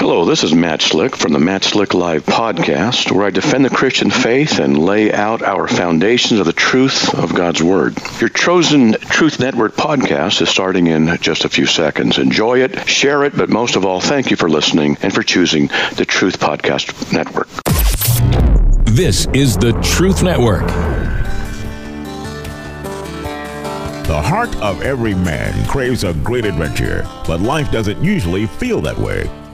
Hello, this is Matt Slick from the Matt Slick Live podcast, where I defend the Christian faith and lay out our foundations of the truth of God's Word. Your chosen Truth Network podcast is starting in just a few seconds. Enjoy it, share it, but most of all, thank you for listening and for choosing the Truth Podcast Network. This is the Truth Network. The heart of every man craves a great adventure, but life doesn't usually feel that way.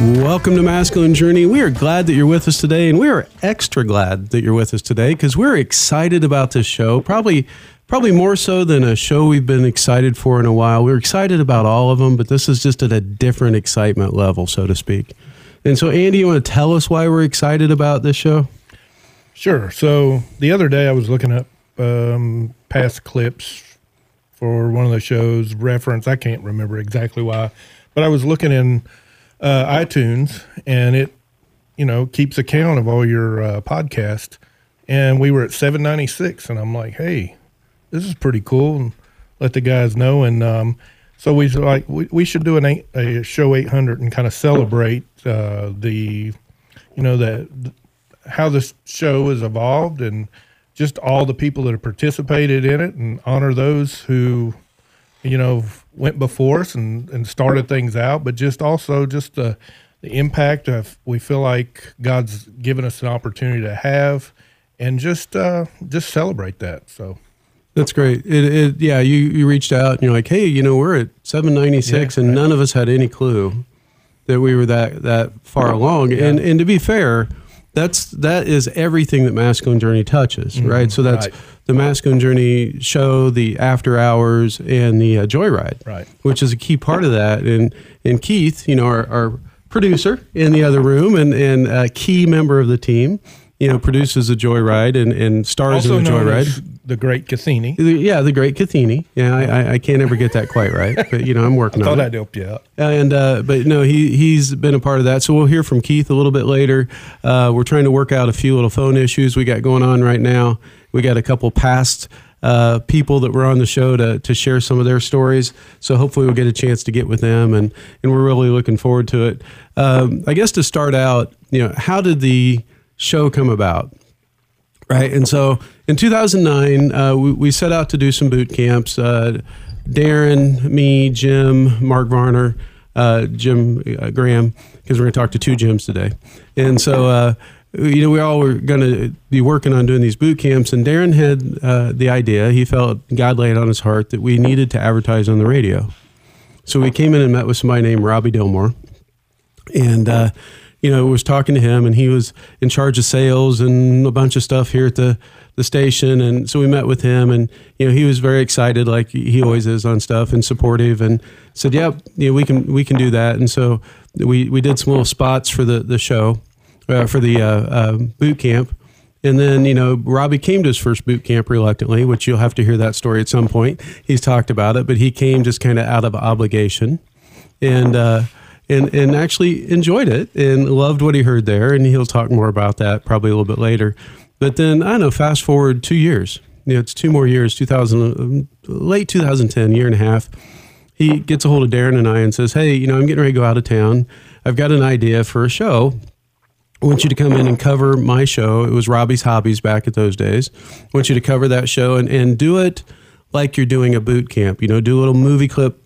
Welcome to Masculine Journey. We are glad that you're with us today, and we are extra glad that you're with us today because we're excited about this show. Probably, probably more so than a show we've been excited for in a while. We're excited about all of them, but this is just at a different excitement level, so to speak. And so, Andy, you want to tell us why we're excited about this show? Sure. So the other day I was looking up um, past clips for one of the shows reference. I can't remember exactly why, but I was looking in uh, iTunes and it, you know, keeps account of all your uh, podcast. And we were at 796 and I'm like, hey, this is pretty cool. And let the guys know. And um, so we like, we, we should do an eight, a show 800 and kind of celebrate uh, the, you know, that how this show has evolved and just all the people that have participated in it and honor those who you know went before us and, and started things out but just also just the the impact of we feel like god's given us an opportunity to have and just uh just celebrate that so That's great. It, it, yeah, you, you reached out and you're like, hey, you know, we're at 796, Yeah, and right. none of us had any clue that we were that that far along. And and to be fair, that's that is everything that Masculine Journey touches, right? So that's Mm-hmm. right. the Masculine Journey show, the after hours, and the uh, Joyride, Right. Which is a key part of that. And and Keith, you know, our, our producer in the other room and and a key member of the team. You know, produces the Joyride and, and stars also in the Joyride. The great cassini Yeah, the great Cassini. Yeah, I, I, I can't ever get that quite right, but you know, I'm working thought on i'd it. help you out And uh, but no, he he's been a part of that. So we'll hear from Keith a little bit later. Uh, we're trying to work out a few little phone issues we got going on right now. We got a couple past uh, people that were on the show to to share some of their stories. So hopefully we'll get a chance to get with them, and and we're really looking forward to it. Um, I guess to start out, you know, how did the show come about? Right? And so in 2009, uh, we, we set out to do some boot camps. Uh, Darren, me, Jim, Mark Varner, uh, Jim uh, Graham, because we're going to talk to two Jims today. And so, uh, you know, we all were going to be working on doing these boot camps. And Darren had uh, the idea, he felt God laid on his heart that we needed to advertise on the radio. So we came in and met with somebody named Robbie Dilmore and uh, you know was talking to him and he was in charge of sales and a bunch of stuff here at the the station. And so we met with him and you know he was very excited like he always is on stuff and supportive and said yeah you know, we can we can do that. And so we we did some little spots for the the show uh, for the uh, uh, boot camp. And then, you know, Robbie came to his first boot camp reluctantly, which you'll have to hear that story at some point. He's talked about it, but he came just kind of out of obligation. And uh, and and actually enjoyed it and loved what he heard there. And he'll talk more about that probably a little bit later. But then I don't know. Fast forward two years. You know, it's two more years. 2000, late 2010, year and a half. He gets a hold of Darren and I and says, "Hey, you know, I'm getting ready to go out of town. I've got an idea for a show." I want you to come in and cover my show. It was Robbie's Hobbies back at those days. I want you to cover that show and, and do it like you're doing a boot camp. You know, do little movie clip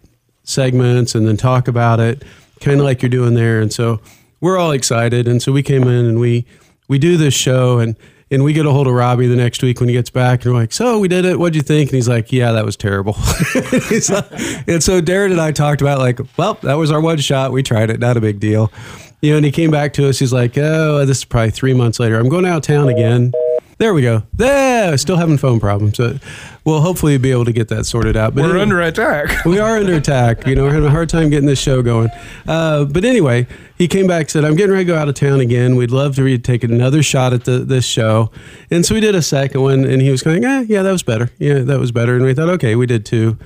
segments and then talk about it, kind of like you're doing there. And so we're all excited. And so we came in and we we do this show and and we get a hold of Robbie the next week when he gets back and we're like, so we did it. What'd you think? And he's like, yeah, that was terrible. Like- and so Darren and I talked about like, well, that was our one shot. We tried it. Not a big deal. You know, and he came back to us. He's like, oh, this is probably three months later. I'm going out of town again. There we go. There, still having phone problems. So we'll hopefully be able to get that sorted out. But We're anyway- under attack. we are under attack. You know, we're having a hard time getting this show going. Uh, but anyway, he came back said, "I'm getting ready to go out of town again. We'd love to re- take another shot at the, this show." And so we did a second one, and he was going, "Eh, yeah, that was better. Yeah, that was better." And we thought, okay, we did two.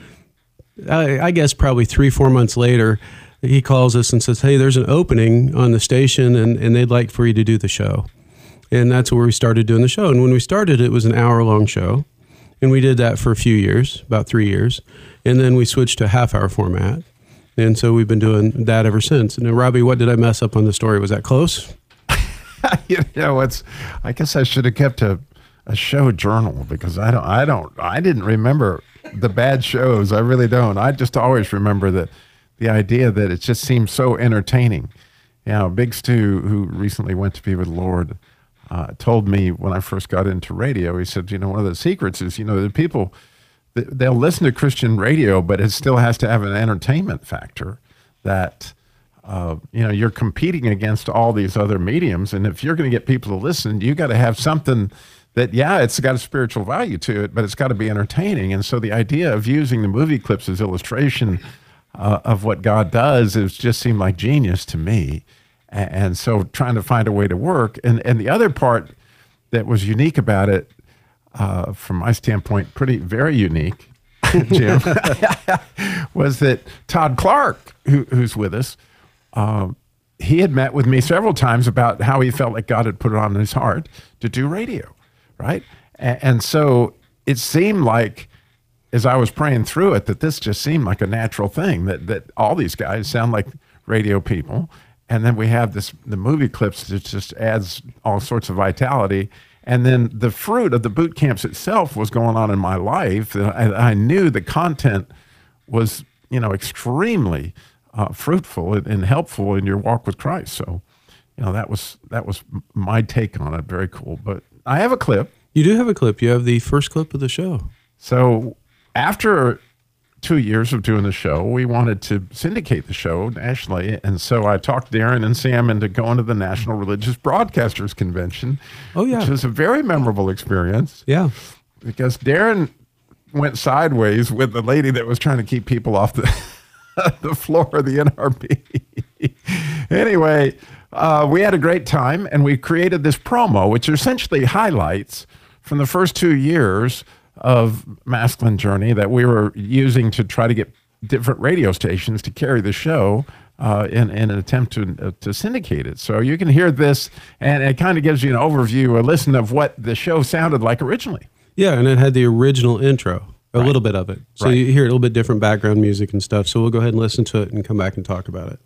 I, I guess probably three, four months later, he calls us and says, "Hey, there's an opening on the station, and, and they'd like for you to do the show." And that's where we started doing the show. And when we started, it was an hour long show. And we did that for a few years, about three years. And then we switched to a half hour format. And so we've been doing that ever since. And then, Robbie, what did I mess up on the story? Was that close? you know, it's. I guess I should have kept a, a show journal because I don't. I don't. I didn't remember the bad shows. I really don't. I just always remember that the idea that it just seems so entertaining. You know, Big Stu, who recently went to be with Lord, uh, told me when I first got into radio. He said, you know, one of the secrets is, you know, the people they'll listen to Christian radio, but it still has to have an entertainment factor that uh, you know you're competing against all these other mediums and if you're going to get people to listen you got to have something that yeah it's got a spiritual value to it but it's got to be entertaining and so the idea of using the movie clips as illustration uh, of what god does is just seemed like genius to me and, so trying to find a way to work and and the other part that was unique about it uh, from my standpoint pretty very unique Jim, was that Todd Clark, who, who's with us, um, he had met with me several times about how he felt like God had put it on his heart to do radio, right? And, and so it seemed like, as I was praying through it, that this just seemed like a natural thing. That that all these guys sound like radio people, and then we have this the movie clips that just adds all sorts of vitality. And then the fruit of the boot camps itself was going on in my life. And I, I knew the content was, you know, extremely uh, fruitful and, and helpful in your walk with Christ. So, you know, that was that was my take on it. Very cool. But I have a clip. You do have a clip. You have the first clip of the show. So after two years of doing the show, we wanted to syndicate the show nationally. And so I talked Darren and Sam into going to the National Religious Broadcasters Convention. Oh, yeah. Which was a very memorable experience Yeah. because Darren went sideways with the lady that was trying to keep people off the the floor of the NRB. anyway, uh, we had a great time and we created this promo, which essentially highlights from the first two years of Masculine Journey that we were using to try to get different radio stations to carry the show. Uh, in, in an attempt to uh, to syndicate it, so you can hear this, and it kind of gives you an overview, a listen of what the show sounded like originally. Yeah, and it had the original intro, a little bit of it. So Right. you hear a little bit different background music and stuff. So we'll go ahead and listen to it and come back and talk about it.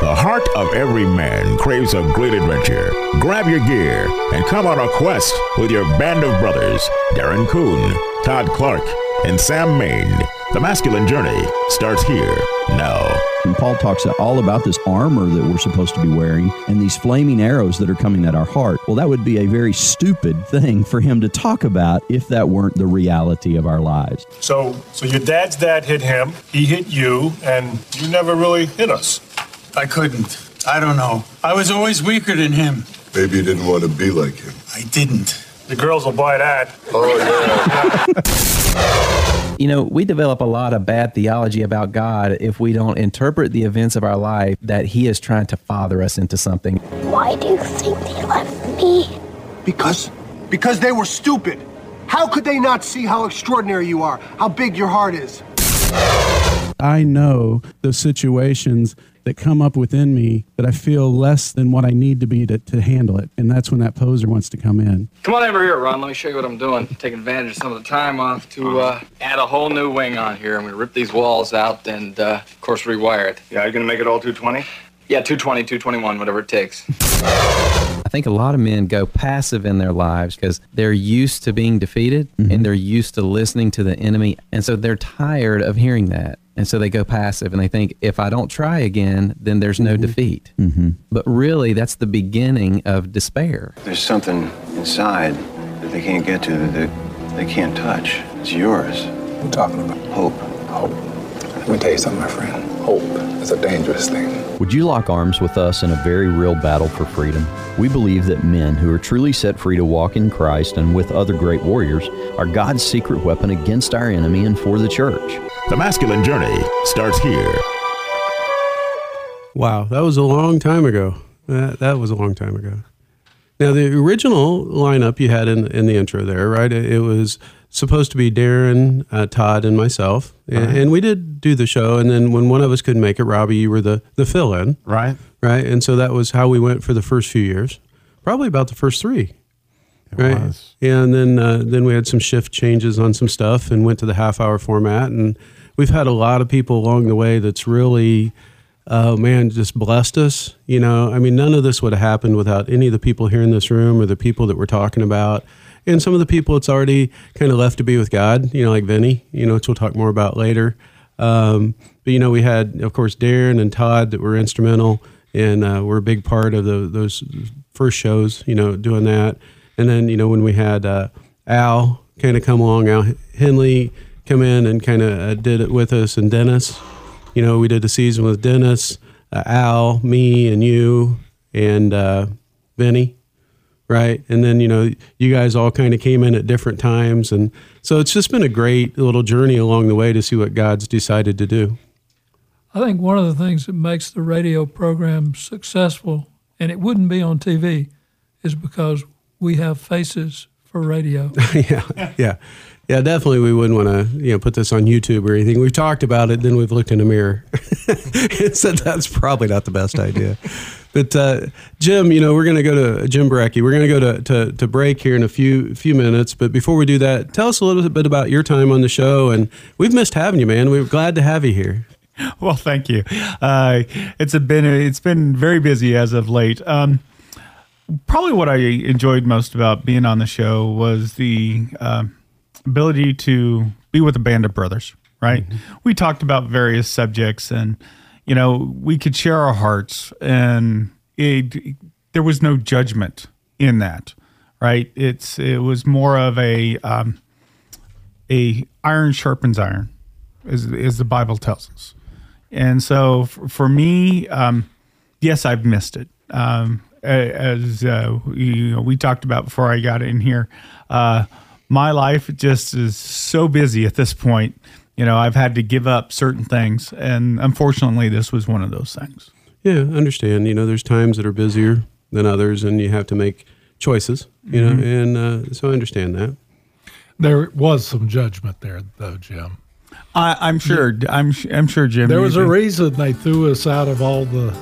The heart of every man craves a great adventure. Grab your gear and come on a quest with your band of brothers, Darren Coon, Todd Clark, and Sam Main. The masculine journey starts here now. And Paul talks all about this armor that we're supposed to be wearing and these flaming arrows that are coming at our heart. Well, that would be a very stupid thing for him to talk about if that weren't the reality of our lives. So, so your dad's dad hit him, he hit you, and you never really hit us. I couldn't. I don't know. I was always weaker than him. Maybe you didn't want to be like him. I didn't. The girls will buy that. Oh, yeah. you know, we develop a lot of bad theology about God if we don't interpret the events of our life that He is trying to father us into something. Why do you think they left me? Because because they were stupid. How could they not see how extraordinary you are? How big your heart is? I know the situations that come up within me that I feel less than what I need to be to, to handle it. And that's when that poser wants to come in. Come on over here, Ron. Let me show you what I'm doing. Taking advantage of some of the time off to uh, add a whole new wing on here. I'm going to rip these walls out and, uh, of course, rewire it. Yeah, you're going to make it all 220? Yeah, 220, 221, whatever it takes. I think a lot of men go passive in their lives because they're used to being defeated and they're used to listening to the enemy. And so they're tired of hearing that. And so they go passive and they think, if I don't try again, then there's no defeat. Mm-hmm. But really, that's the beginning of despair. There's something inside that they can't get to, that they, they can't touch. It's yours. We're talking about Hope. hope. Let me tell you something, my friend. Hope is a dangerous thing. Would you lock arms with us in a very real battle for freedom? We believe that men who are truly set free to walk in Christ and with other great warriors are God's secret weapon against our enemy and for the church. The masculine journey starts here. Wow, that was a long time ago. That, that was a long time ago. Now, the original lineup you had in, in the intro there, right? It, it was supposed to be Darren, uh, Todd, and myself. And, Right. and we did do the show. And then when one of us couldn't make it, Robbie, you were the, the fill in. Right. Right. And so that was how we went for the first few years, probably about the first three. right. And then, uh, then we had some shift changes on some stuff and went to the half hour format. And we've had a lot of people along the way that's really, oh man, just blessed us. You know, I mean, none of this would have happened without any of the people here in this room or the people that we're talking about. And some of the people it's already kind of left to be with God, you know, like Vinny, you know, which we'll talk more about later. Um, but, you know, we had, of course, Darren and Todd that were instrumental and uh, were a big part of the, those first shows, you know, doing that. And then, you know, when we had uh, Al kind of come along, Al Henley come in and kind of uh, did it with us, and Dennis, you know, we did a season with Dennis, uh, Al, me, and you, and uh, Vinny, right? And then, you know, you guys all kind of came in at different times. And so it's just been a great little journey along the way to see what God's decided to do. I think one of the things that makes the radio program successful, and it wouldn't be on TV, is because we have faces for radio. yeah, yeah, yeah. Definitely, we wouldn't want to, you know, put this on YouTube or anything. We've talked about it, then we've looked in a mirror and said that's probably not the best idea. But uh, Jim, you know, we're going to go to Jim Barecki. We're going to go to, to to break here in a few few minutes. But before we do that, tell us a little bit about your time on the show. And we've missed having you, man. We're glad to have you here. Well, thank you. Uh, it's a been it's been very busy as of late. Um, probably what I enjoyed most about being on the show was the um ability to be with a band of brothers. Right? We talked about various subjects, and you know we could share our hearts, and it there was no judgment in that. Right? It's it was more of a um, a iron sharpens iron, as, as the Bible tells us. And so for, for me, um, yes, I've missed it. Um, as uh, you know, we talked about before I got in here, uh, my life just is so busy at this point. You know, I've had to give up certain things, and unfortunately, this was one of those things. Yeah, I understand. You know, there's times that are busier than others, and you have to make choices. You Mhm. know, and uh, so I understand that. There was some judgment there, though, Jim. I, I'm sure. I'm I'm sure, Jim. There was a reason they threw us out of all the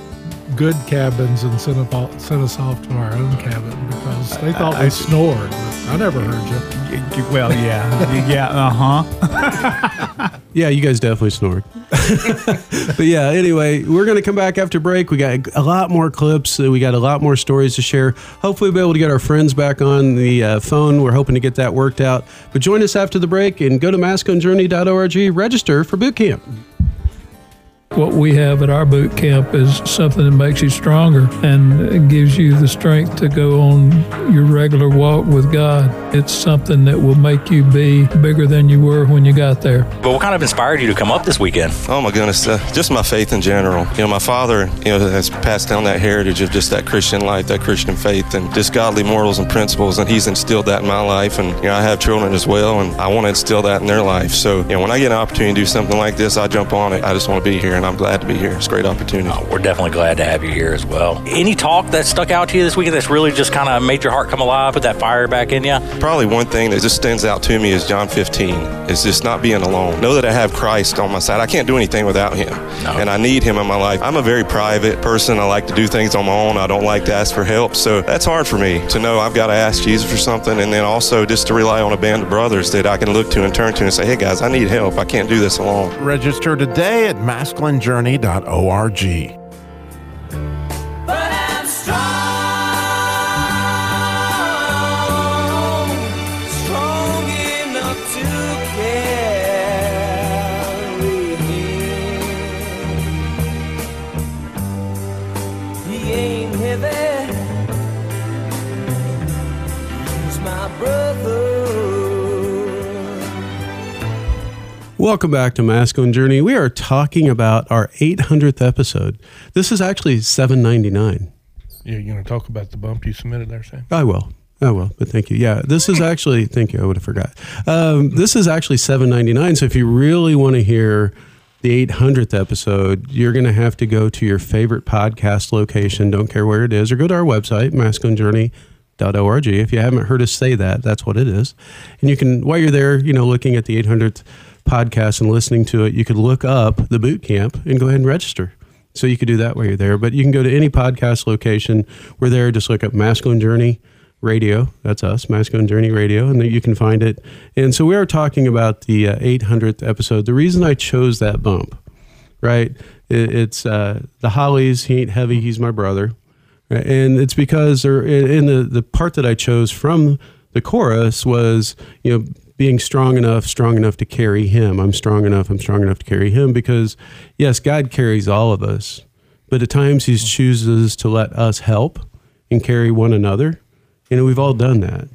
good cabins and sent, us off- sent us off to our own cabin because they thought I- we snored. I never heard you. Well, yeah, yeah, uh huh. Yeah, you guys definitely snored. but yeah, anyway, we're going to come back after break. We got a lot more clips. We got a lot more stories to share. Hopefully, we'll be able to get our friends back on the uh, phone. We're hoping to get that worked out. But join us after the break and go to masculinejourney.org, register for boot camp. What we have at our boot camp is something that makes you stronger and gives you the strength to go on your regular walk with God. It's something that will make you be bigger than you were when you got there. But what kind of inspired you to come up this weekend? Oh my goodness, uh, just my faith in general. You know, my father, you know, has passed down that heritage of just that Christian life, that Christian faith, and just godly morals and principles, and he's instilled that in my life. And you know, I have children as well, and I want to instill that in their life. So, you know, when I get an opportunity to do something like this, I jump on it. I just want to be here, and I'm glad to be here. It's a great opportunity. Oh, we're definitely glad to have you here as well. Any talk that stuck out to you this weekend that's really just kind of made your heart come alive, put that fire back in you? Probably one thing that just stands out to me is John 15, It's just not being alone. Know that I have Christ on my side. I can't do anything without him, and I need him in my life. I'm a very private person. I like to do things on my own. I don't like to ask for help, so that's hard for me to know I've got to ask Jesus for something, and then also just to rely on a band of brothers that I can look to and turn to and say, hey guys, I need help. I can't do this alone. Register today at masculinejourney.org. strong Welcome back to Masculine Journey. We are talking about our 800th episode. This is actually 799. Yeah, you're going to talk about the bump you submitted there, Sam? I will. I will, but thank you. Yeah, this is actually thank you. I would have forgot. Um, this is actually seven ninety nine. So if you really want to hear the eight hundredth episode, you're going to have to go to your favorite podcast location. Don't care where it is, or go to our website, masculinejourney.org. If you haven't heard us say that, that's what it is. And you can while you're there, you know, looking at the eight hundredth podcast and listening to it, you could look up the boot camp and go ahead and register. So you could do that while you're there. But you can go to any podcast location. We're there. Just look up Masculine Journey Radio. That's us, Masculine Journey Radio, and you can find it. And so we are talking about the uh, 800th episode. The reason I chose that bump, right? It, it's uh, the Hollies. He ain't heavy. He's my brother, and it's because there in the the part that I chose from the chorus was you know being strong enough, strong enough to carry him. I'm strong enough. I'm strong enough to carry him because yes, God carries all of us, but at times He chooses to let us help and carry one another you know, we've all done that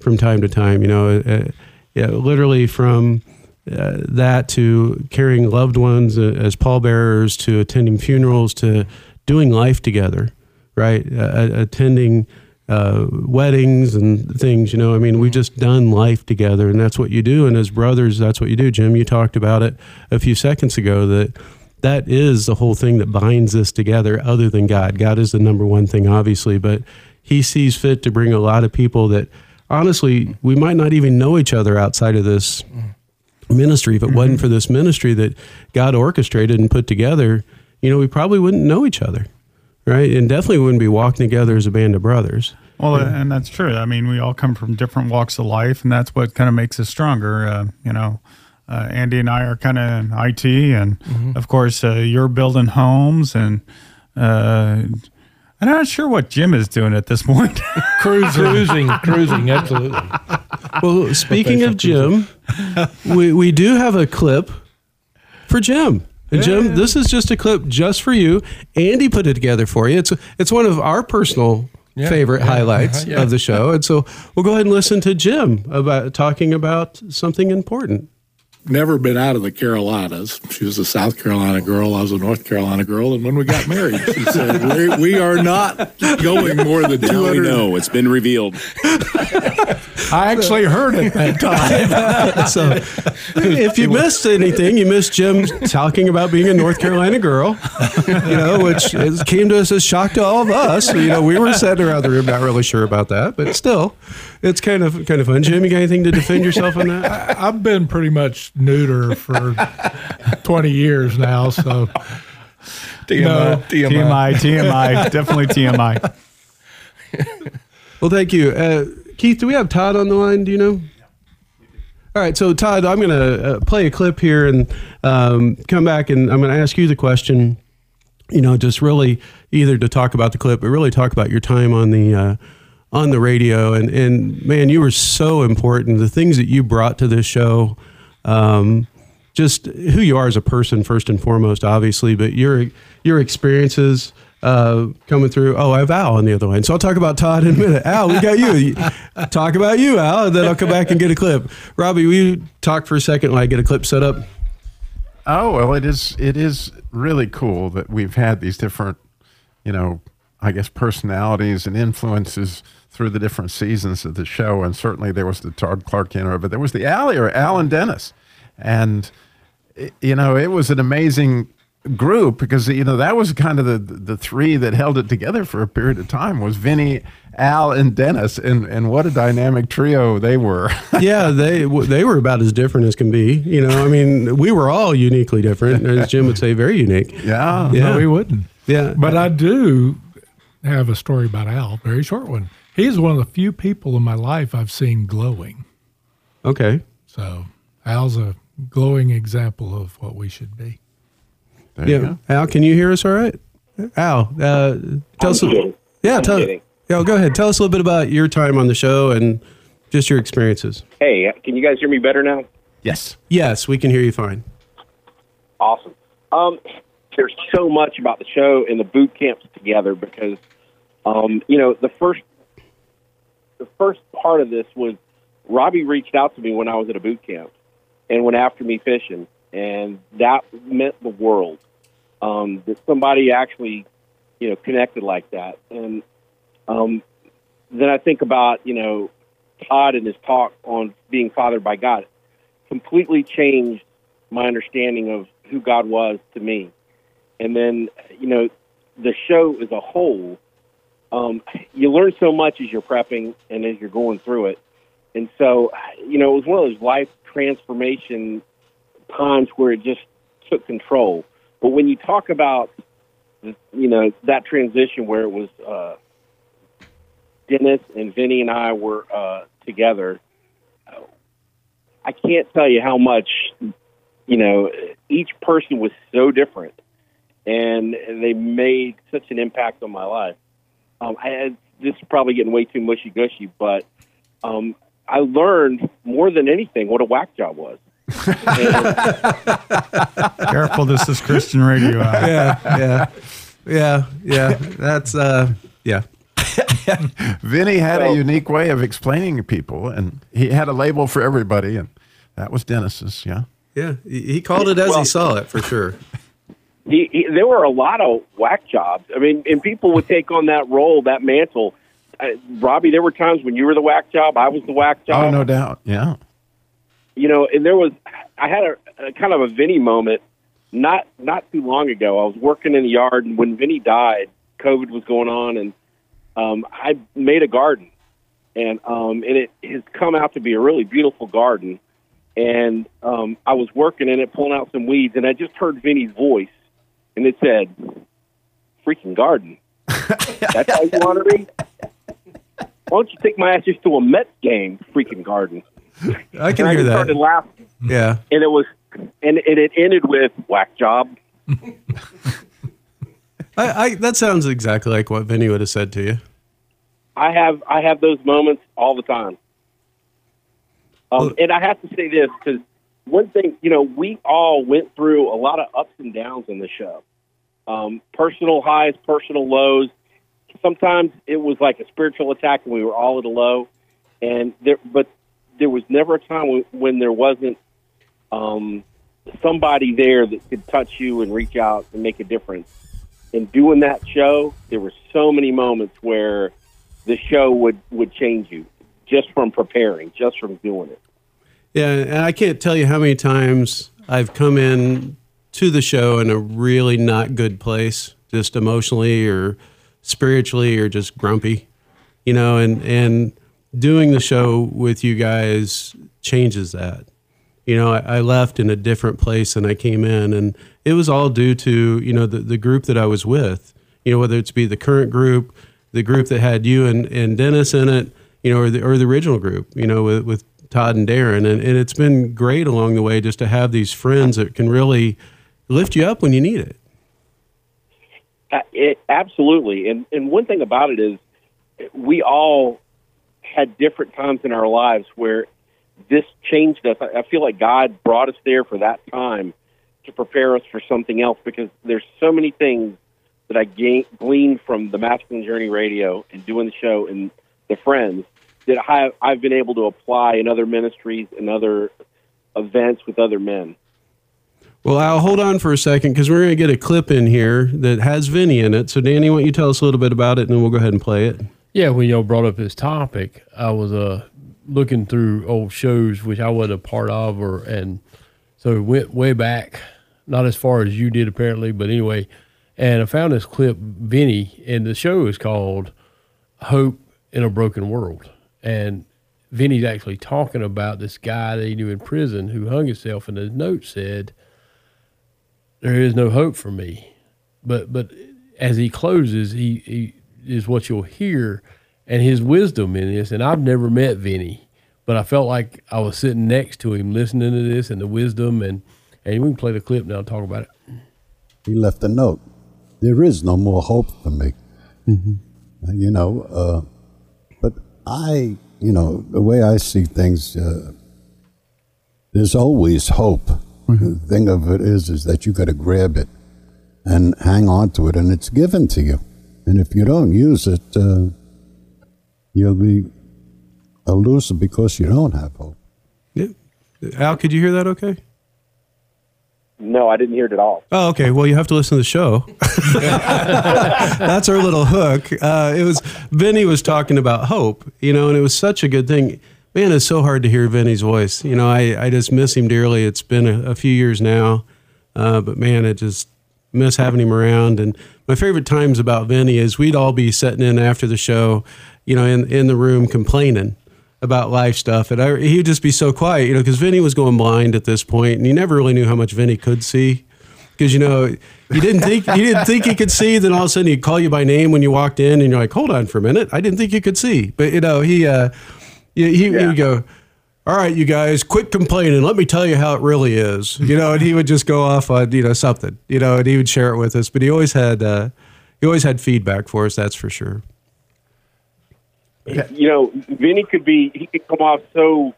from time to time. You know, uh, yeah, literally from uh, that to carrying loved ones uh, as pallbearers to attending funerals to doing life together, right? Uh, attending uh, weddings and things. You know, I mean, we've mm-hmm. just done life together, and that's what you do. And as brothers, that's what you do. Jim, you talked about it a few seconds ago that that is the whole thing that binds us together other than God. God is the number one thing, obviously, but he sees fit to bring a lot of people that honestly we might not even know each other outside of this mm. ministry if it wasn't mm-hmm. for this ministry that god orchestrated and put together you know we probably wouldn't know each other right and definitely wouldn't be walking together as a band of brothers Well, and that's true. I mean, we all come from different walks of life, and that's what kind of makes us stronger. Uh, you know, uh, Andy and I are kind of in IT, and of course, uh, you're building homes, and uh, I'm not sure what Jim is doing at this point. Cruising. Cruising, cruising, absolutely. well speaking of jim we, we do have a clip for jim and jim this is just a clip just for you. Andy put it together for you. It's it's one of our personal Yeah, favorite yeah, highlights uh-huh, of the show. And so we'll go ahead and listen to jim about talking about something important never been out of the Carolinas. She was a South Carolina girl. I was a North Carolina girl. And when we got married, she said, we, we are not going more than Now we 200. know. It's been revealed. I actually heard it that time. so if you missed anything, you missed Jim talking about being a North Carolina girl, you know, which is, came to us as shock to all of us. You know, we were sitting around the room not really sure about that, but still, it's kind of kind of fun. Jim, you got anything to defend yourself on that? I've been pretty much neuter for 20 years now, so. TMI, TMI, TMI, definitely TMI. Well, thank you. Uh, Keith, do we have Todd on the line? Do you know? All right, so Todd, I'm going to uh, play a clip here and um, come back, and I'm going to ask you the question. You know, just really either to talk about the clip, but really talk about your time on the uh, on the radio. And and man, you were so important. The things that you brought to this show, um, just who you are as a person first and foremost, obviously, but your your experiences uh, coming through. Oh, I have Al on the other line, so I'll talk about Todd in a minute. Al, we got you. talk about you, Al, and then I'll come back and get a clip. Robbie, will you talk for a second while I get a clip set up? Oh well, it is it is really cool that we've had these different, you know, I guess personalities and influences through the different seasons of the show, and certainly there was the Todd Clark era, but there was the Alley or Alan Dennis, and i- you know it was an amazing group because you know that was kind of the the three that held it together for a period of time was Vinny, Al, and Dennis, and and what a dynamic trio they were. yeah, they they were about as different as can be. You know, I mean, we were all uniquely different, as Jim would say, very unique. Yeah, No, we wouldn't. Yeah. But I do have a story about Al, very short one. He's one of the few people in my life I've seen glowing. Okay. So Al's a glowing example of what we should be. There yeah, Al, can you hear us? All right, Al, uh, tell us. kidding. Yeah, I'm tell. kidding. Yeah, go ahead. Tell us a little bit about your time on the show and just your experiences. Hey, can you guys hear me better now? Yes. Yes, we can hear you fine. Awesome. Um, there's so much about the show and the boot camps together because, um, you know, the first the first part of this was Robbie reached out to me when I was at a boot camp, and went after me fishing, and that meant the world. Um, that somebody actually, you know, connected like that, and um, then I think about you know Todd and his talk on being fathered by God completely changed my understanding of who God was to me. And then, you know, the show as a whole, um, you learn so much as you're prepping and as you're going through it. And so, you know, it was one of those life transformation times where it just took control. But when you talk about, you know, that transition where it was uh, Dennis and Vinny and I were uh, together, I can't tell you how much, you know, each person was so different, and they made such an impact on my life. Um, I this is probably getting way too mushy gushy, but um, I learned more than anything what a whack job was. Careful, this is Christian radio. yeah, yeah, yeah, yeah. That's uh, yeah. Vinny had a unique way of explaining to people, and he had a label for everybody, and that was Dennis's. Yeah. Yeah, he he called it as Well- he saw it for sure. He, he, there were a lot of whack jobs. I mean, and people would take on that role, that mantle. Uh, Robbie, there were times when you were the whack job, I was the whack job. Oh, no doubt. Yeah. you know, and there was, I had a, a kind of a Vinny moment not not too long ago. I was working in the yard, and when Vinny died, COVID was going on, and um, I made a garden, and um, and it has come out to be a really beautiful garden. And um, I was working in it, pulling out some weeds, and I just heard Vinny's voice, and it said, "Freaking garden." That's how you want to read. Why don't you take my ass just to a Mets game, freaking garden? I can and hear just that. started laughing, Yeah. and it was, and, and it ended with whack job. I, I that sounds exactly like what Vinny would have said to you. I have I have those moments all the time. Um, and I have to say this because one thing, you know, we all went through a lot of ups and downs in the show. Um, personal highs, personal lows. Sometimes it was like a spiritual attack, and we were all at a low. And there, but there was never a time when, there wasn't um, somebody there that could touch you and reach out and make a difference. In doing that show, there were so many moments where the show would would change you just from preparing, just from doing it. Yeah, and I can't tell you how many times I've come in to the show in a really not good place, just emotionally or spiritually or just grumpy, you know, and and doing the show with you guys changes that. You know, I, I left in a different place than I came in, and it was all due to you know the the group that I was with. You know, whether it's be the current group, the group that had you and, and Dennis in it, you know, or the or the original group, you know, with, with Todd and Darren, and, and it's been great along the way just to have these friends that can really lift you up when you need it. Uh, It absolutely, and and one thing about it is, we all had different times in our lives where this changed us. I feel like God brought us there for that time to prepare us for something else because there's so many things that I gleaned from the Masculine Journey Radio and doing the show and the friends that I, I've been able to apply in other ministries and other events with other men. Well, I'll hold on for a second because we're going to get a clip in here that has Vinny in it. So, Danny, why don't you tell us a little bit about it, and then we'll go ahead and play it. Yeah, when y'all brought up this topic, I was uh looking through old shows which I wasn't a part of, or and so it went way back, not as far as you did apparently, but anyway, and I found this clip, Vinny, and the show is called "Hope in a Broken World," and Vinny's actually talking about this guy that he knew in prison who hung himself, and his note said, "There is no hope for me," but but as he closes, he, he is what you'll hear, and his wisdom in this. And I've never met Vinny, but I felt like I was sitting next to him, listening to this and the wisdom. And and we can play the clip now and talk about it. He left a note. There is no more hope for me. Uh, You know, uh, but I, you know, the way I see things, uh, there's always hope. The thing of it is, is that you got to grab it and hang on to it, and it's given to you. And if you don't use it, uh, you'll be a loser because you don't have hope. Yeah, Al, could you hear that? Okay. No, I didn't hear it at all. Oh, okay. Well, you have to listen to the show. That's our little hook. Uh, it was Vinny was talking about hope, you know, and it was such a good thing. Man, it's so hard to hear Vinny's voice. You know, I, I just miss him dearly. It's been a, a few years now, uh, but man, I just miss having him around. And my favorite times about Vinny is we'd all be sitting in after the show, you know, in in the room complaining about life stuff, and I, he'd just be so quiet, you know, because Vinny was going blind at this point, and you never really knew how much Vinny could see, because you know you didn't think you didn't think he could see, then all of a sudden he'd call you by name when you walked in, and you're like, hold on for a minute, I didn't think you could see, but you know he uh, he, he, he would go. All right, you guys, quit complaining. Let me tell you how it really is. You know, and he would just go off on you know something, you know, and he would share it with us. But he always had uh, he always had feedback for us. That's for sure. You know, Vinny could be he could come off so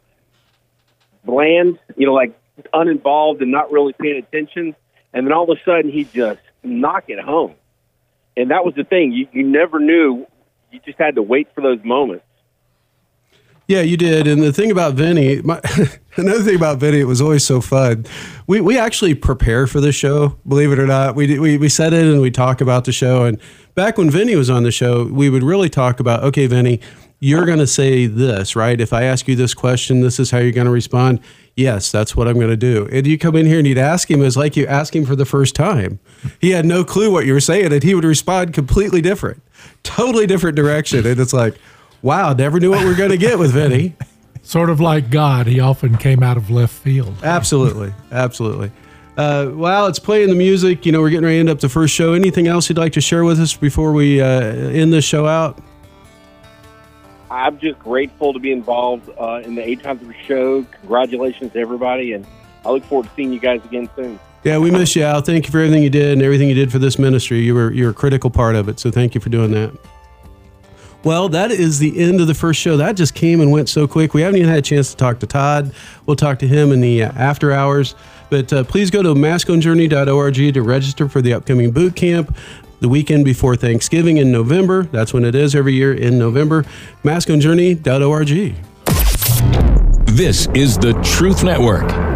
bland, you know, like uninvolved and not really paying attention, and then all of a sudden he just knock it home. And that was the thing. You you never knew. You just had to wait for those moments. Yeah, you did. And the thing about Vinny, my, another thing about Vinny, it was always so fun. We we actually prepare for the show, believe it or not. We we we set it and we talk about the show. And back when Vinny was on the show, we would really talk about, okay, Vinny, you're going to say this, right? If I ask you this question, this is how you're going to respond. Yes, that's what I'm going to do. And you come in here and you'd ask him, it was like you ask him for the first time. He had no clue what you were saying, and he would respond completely different, totally different direction. And it's like, wow, never knew what we are going to get with Vinny. Sort of like God, he often came out of left field. Absolutely, absolutely. Uh, well, it's playing the music. You know, we're getting ready to end up the first show. Anything else you'd like to share with us before we uh, end this show out? I'm just grateful to be involved uh, in the Eight Times Three show. Congratulations to everybody, and I look forward to seeing you guys again soon. Yeah, we miss you, Al. Thank you for everything you did and everything you did for this ministry. You were you're a critical part of it, so thank you for doing that. Well, that is the end of the first show. That just came and went so quick. We haven't even had a chance to talk to Todd. We'll talk to him in the uh, after hours. But uh, please go to masculinejourney.org to register for the upcoming boot camp the weekend before Thanksgiving in November. That's when it is every year in November. Masculinejourney.org. This is the Truth Network.